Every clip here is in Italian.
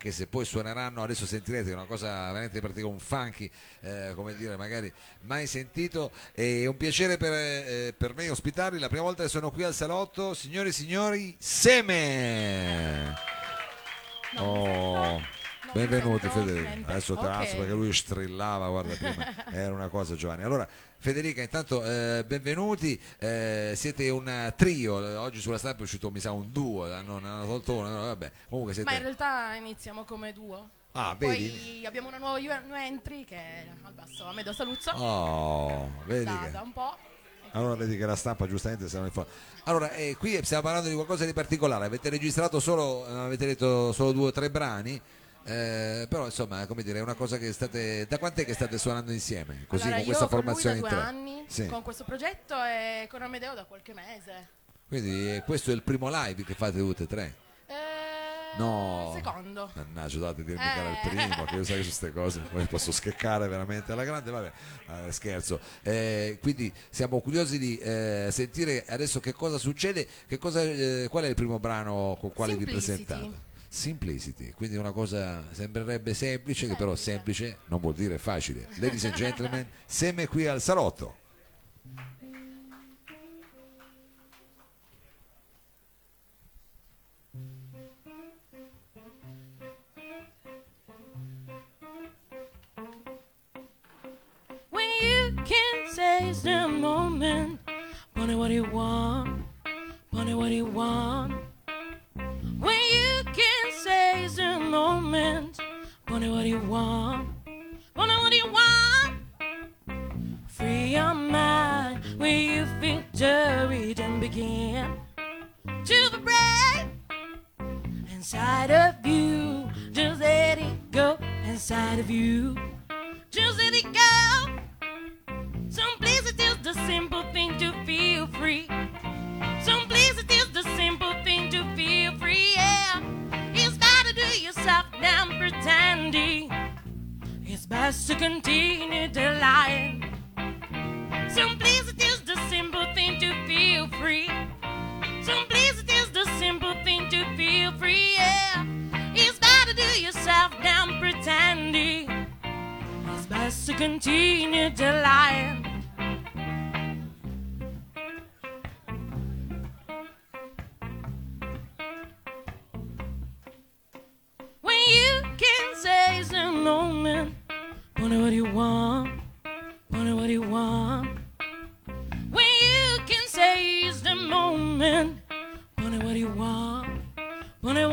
anche se poi suoneranno, adesso sentirete una cosa veramente particolare, un funky, eh, come dire, magari mai sentito. È un piacere per, eh, per me ospitarli, la prima volta che sono qui al salotto, signore e signori, Seme! Oh. Benvenuti Federica, adesso te Ok. perché lui strillava, guarda prima, era una cosa Giovanni. Allora Federica intanto eh, benvenuti, eh, siete un trio, oggi sulla stampa è uscito mi sa un duo, non hanno tolto uno, no, vabbè, comunque Ma in siete... realtà iniziamo come duo. Ah, Poi vedi? abbiamo una nuova new entry che è al basso, a Medo Saluzzo. Oh, vedi da, che... da un po'. Allora vedi che la stampa giustamente se ne fa. Allora, eh, qui stiamo parlando di qualcosa di particolare, avete registrato solo, avete detto solo due o tre brani, eh, però insomma, come dire, è una cosa che state... Da quant'è che state suonando insieme? Così Allora, con questa formazione in tre? anni Sì. con questo progetto e con Amedeo da qualche mese. Quindi eh, questo è il primo live che fate tutte e tre? Eh, No. Secondo. Mannaggia, date dirmi che era il Eh. primo, che io sai su queste cose, poi posso scheccare veramente alla grande, vabbè, eh, scherzo. Eh, quindi siamo curiosi di sentire adesso che cosa succede, che cosa, qual è il primo brano con quale vi presentate? Simplicity, quindi una cosa sembrerebbe semplice, che però Semplice. non vuol dire facile. Ladies and gentlemen, Seme qui al salotto. Seize the moment, wonder what you want, wonder what you want. Moment, wonder what you want, wonder what you want. Free your mind when you juried and begin to vibrate inside of you. Just let it go inside of you. Just let it go. Some places is the simple thing to feel free. Best to continue to lie. Some places it is the simple thing to feel free. Some places it is the simple thing to feel free. Yeah, it's better to do yourself than pretending. It's best to continue to lie.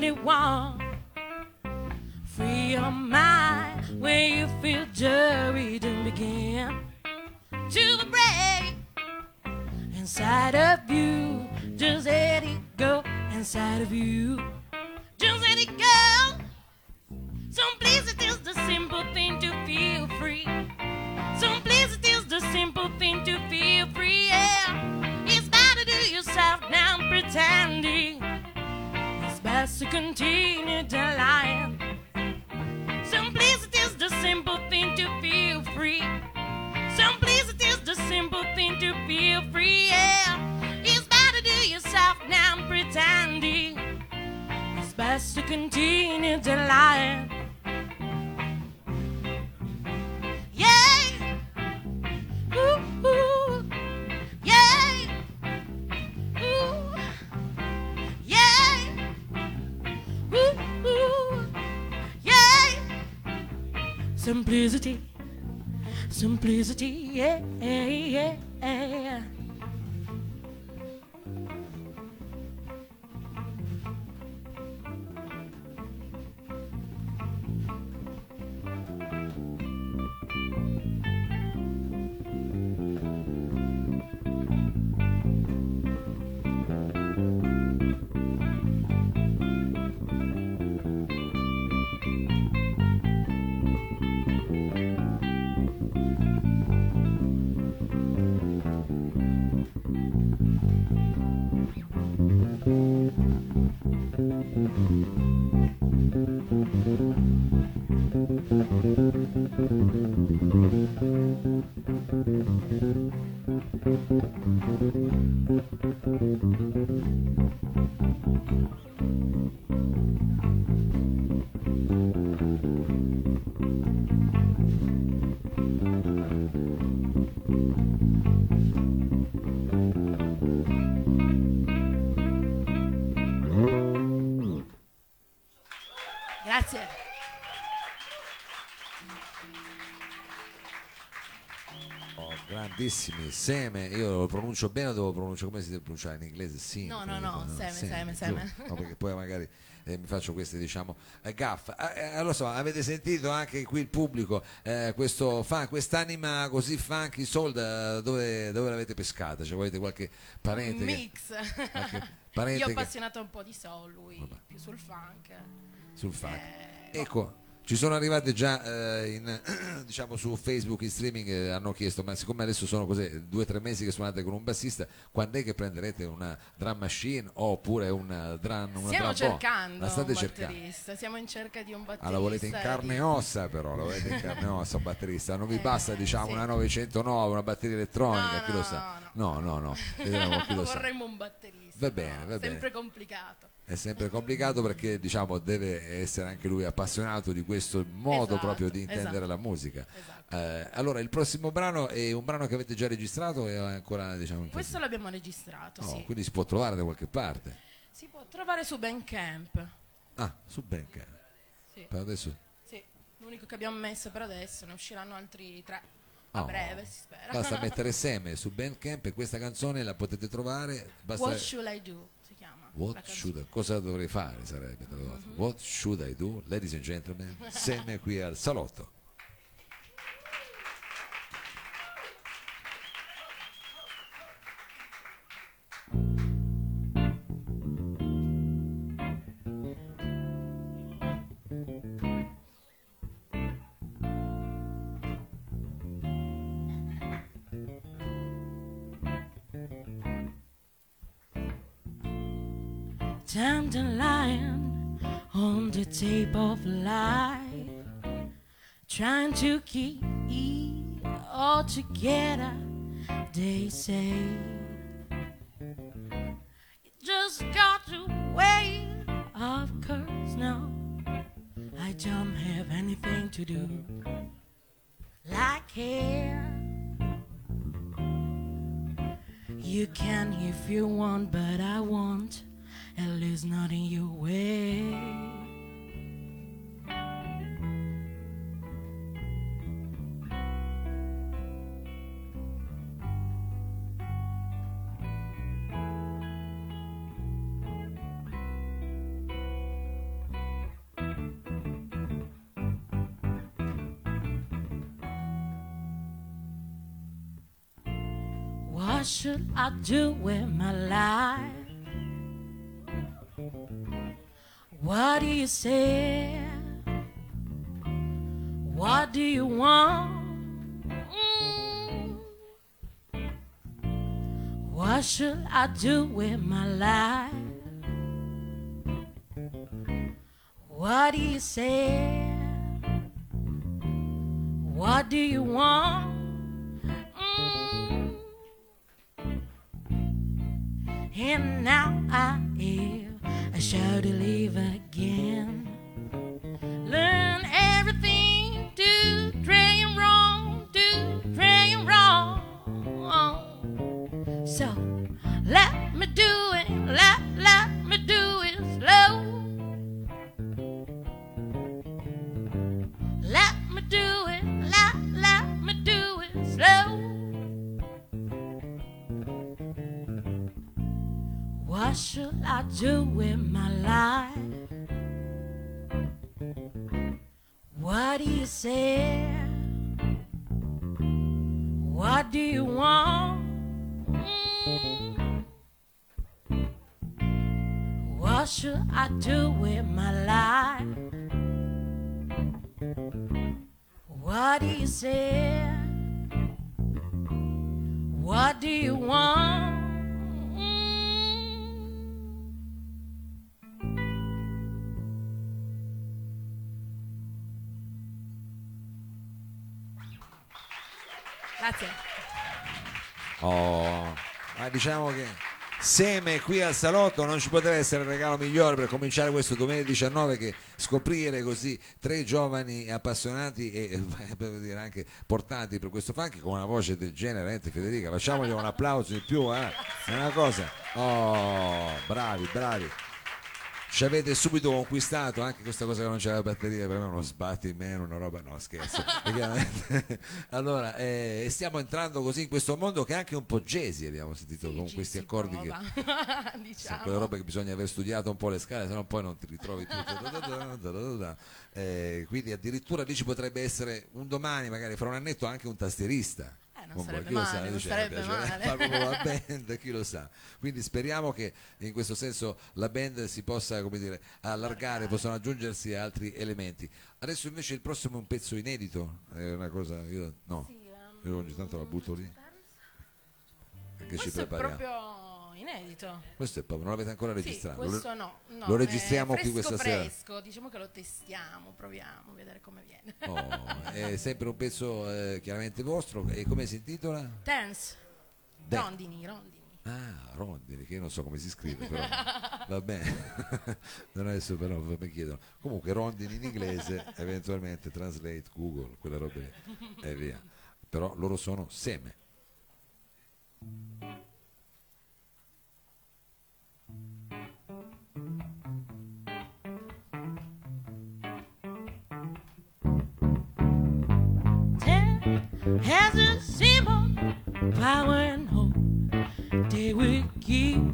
21. Free your mind when you feel dirty and begin to break inside of you. Just let it go inside of you. Just let it go. Some places it is the simple thing to feel free. Some places it is the simple thing to feel free. Yeah, it's better to yourself now pretending. Best to continue to lie. It is the simple thing to feel free. It is the simple thing to feel free. Yeah, it's better to do yourself now pretending. It's best to continue to lie. Grandissimi, seme, io lo pronuncio bene o devo pronunciare come si deve pronunciare in inglese? Sì, No, no, no, seme, seme, giusto? seme. No, perché poi magari eh, mi faccio queste diciamo eh, gaffe. Ah, eh, allora so, avete sentito anche qui il pubblico, eh, questo fan, quest'anima così funky soul, da- dove, dove l'avete pescata? Cioè, avete qualche parente? che- Mix. qualche parente Io ho che- appassionato un po' di soul, lui più sul funk. sul funk. Eh, Ecco, ci sono arrivate già eh, in, diciamo su Facebook in streaming eh, hanno chiesto ma siccome adesso sono così due o tre mesi che suonate con un bassista quando è che prenderete una drum machine oppure una drum una Stiamo drum cercando la state un cercando batterista, siamo in cerca di un batterista. Ah, la volete in carne e ossa però, la volete in carne e ossa un batterista, non vi Eh, basta diciamo sì. una 909, una batteria elettronica, No, chi lo no, sa? No, no, no, lo sa. Vorremmo un batterista. Va bene, no, va bene. Sempre complicato. È sempre complicato perché diciamo deve essere anche lui appassionato di questo modo Esatto, proprio di intendere esatto. la musica. Esatto. Eh, allora, il prossimo brano è un brano che avete già registrato e ancora diciamo Questo l'abbiamo registrato, Oh, sì. quindi si può trovare da qualche parte. Si può trovare su Bandcamp. Ah, su Bandcamp. Sì, Per adesso sì. L'unico che abbiamo messo per adesso, ne usciranno altri tre. A Oh. breve, si spera. basta mettere seme su Bandcamp e questa canzone la potete trovare. Basta What Should I Do? Si chiama. What should I- cosa dovrei fare sarebbe tradotto. What should I do? Ladies and gentlemen, seme qui al salotto. Dandelion on the tape of life, trying to keep it all together. They say you just got to wait. Of course, no, I don't have anything to do like hair. You can if you want, but I won't. At least not in your way. What should I do with my life? What do you say? What do you want? What should I do with my life? What do you say? What do you want? Mm. And now I am a show to live again. So let me do it, let, let me do it slow. Let me do it, let, let me do it slow. What should I do with my life? I do with my life? What do you say? What do you want? Mm. Grazie. Oh, ma diciamo che seme qui al salotto non ci poteva essere il regalo migliore per cominciare questo 2019 che scoprire così tre giovani appassionati e eh, dire anche portanti per questo funk con una voce del genere, veramente, Federica, facciamogli un applauso di più, eh? è una cosa, oh, bravi, bravi. Ci avete subito conquistato anche questa cosa che non c'era batteria per me uno sbatti in meno una roba no scherzo allora eh, stiamo entrando così in questo mondo che è anche un po' jazzy abbiamo sentito Sì, con questi accordi che prova, diciamo. quelle robe che bisogna aver studiato un po' le scale, sennò poi non ti ritrovi più. Eh, quindi addirittura lì ci potrebbe essere un domani, magari fra un annetto, anche un tastierista. Eh, non sarebbe male, sa, non dice, sarebbe piace- male. fa proprio la band, chi lo sa. Quindi speriamo che in questo senso la band si possa come dire, allargare, possano aggiungersi altri elementi. Adesso invece il prossimo è un pezzo inedito, è una cosa, io no, Sì, ehm, io ogni tanto la butto lì. Che ci prepariamo. Inedito. Questo è proprio, non l'avete ancora Sì, registrato? questo no, no, lo registriamo qui fresco, questa sera. fresco, diciamo che lo testiamo, proviamo a vedere come viene. Oh, è sempre un pezzo eh, chiaramente vostro e come si intitola? Dance, Dan- rondini, rondini. Ah, Rondini, che io non so come si scrive, però va bene. non adesso però mi chiedono. Comunque Rondini in inglese, eventualmente translate Google, quelle robe lì, e via. Però loro sono seme.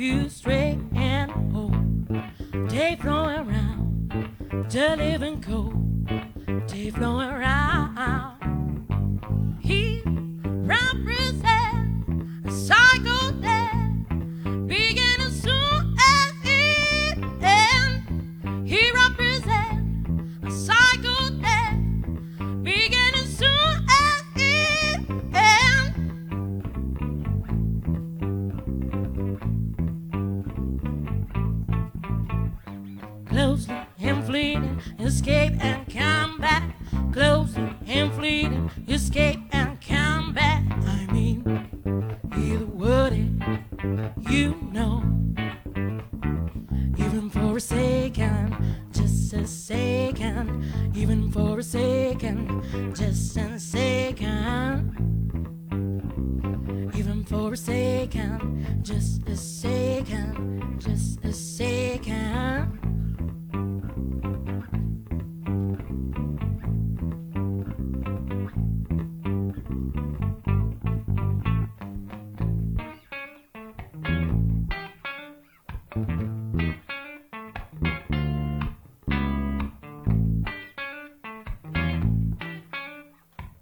you straight and whole. Day flowing round, live and cold, day flowing round. forsaken, just forsaken, even forsaken, just forsaken, even forsaken, just forsaken.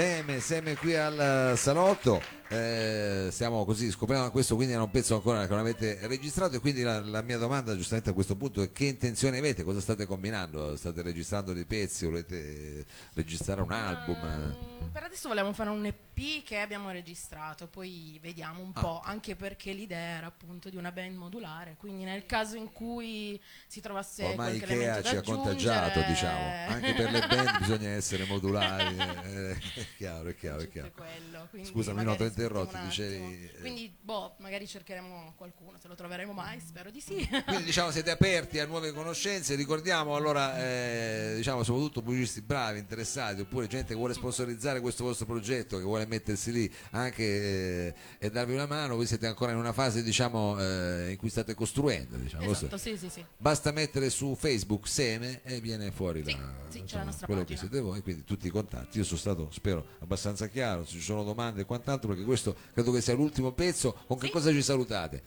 Seme, seme qui al eh, salotto. Eh, stiamo così scoprendo questo, quindi era un pezzo ancora che non avete registrato. E quindi la, la mia domanda, giustamente a questo punto, è che intenzione avete? Cosa state combinando? State registrando dei pezzi? Volete registrare un album? Mm, Per adesso vogliamo fare un EP che abbiamo registrato, poi vediamo un Ah. po', anche perché l'idea era appunto di una band modulare, quindi nel caso in cui si trovasse Ormai qualche Ikea ci ha contagiato, diciamo. Anche per le band bisogna essere modulari. eh, È chiaro, è chiaro, è chiaro. quello, quindi Scusami, no, ti ho interrotto, dicevi, eh. Quindi, boh, magari cercheremo qualcuno, se lo troveremo mai, spero di sì. Quindi diciamo siete aperti a nuove conoscenze, ricordiamo allora eh, diciamo soprattutto pubblicisti bravi, interessati, oppure gente che vuole sponsorizzare questo vostro progetto, che vuole mettersi lì anche eh, e darvi una mano, voi siete ancora in una fase diciamo eh, in cui state costruendo, diciamo, esatto, sì, sì, sì. Basta mettere su Facebook Seme e viene fuori la- insomma, quello pagina. che siete voi, quindi tutti i contatti. Io sono stato, spero, abbastanza chiaro, se ci sono domande e quant'altro, perché questo credo che sia l'ultimo pezzo. Con che Sì. cosa ci salutate?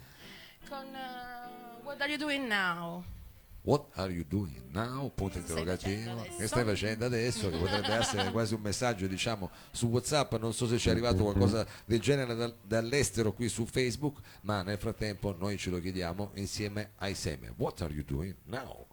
Con uh, What Are You Doing Now? What are you doing now? Punto interrogativo. Che stai facendo adesso? Che potrebbe essere quasi un messaggio, diciamo, su WhatsApp. Non so se ci è arrivato qualcosa del genere dal- dall'estero qui su Facebook, ma nel frattempo noi ce lo chiediamo insieme ai Seme. What are you doing now?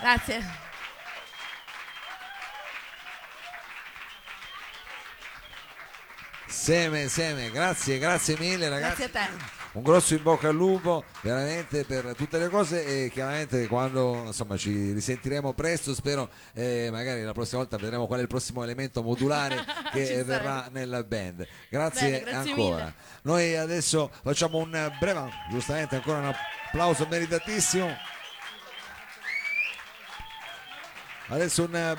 Grazie. Seme, Seme, grazie, grazie mille ragazzi. Grazie a te. Un grosso in bocca al lupo veramente per tutte le cose e chiaramente quando insomma ci risentiremo presto spero eh, magari la prossima volta vedremo qual è il prossimo elemento modulare che verrà nella band. Grazie, Bene, grazie ancora. mille. Noi adesso facciamo un breve, giustamente ancora un applauso meritatissimo. Adesso un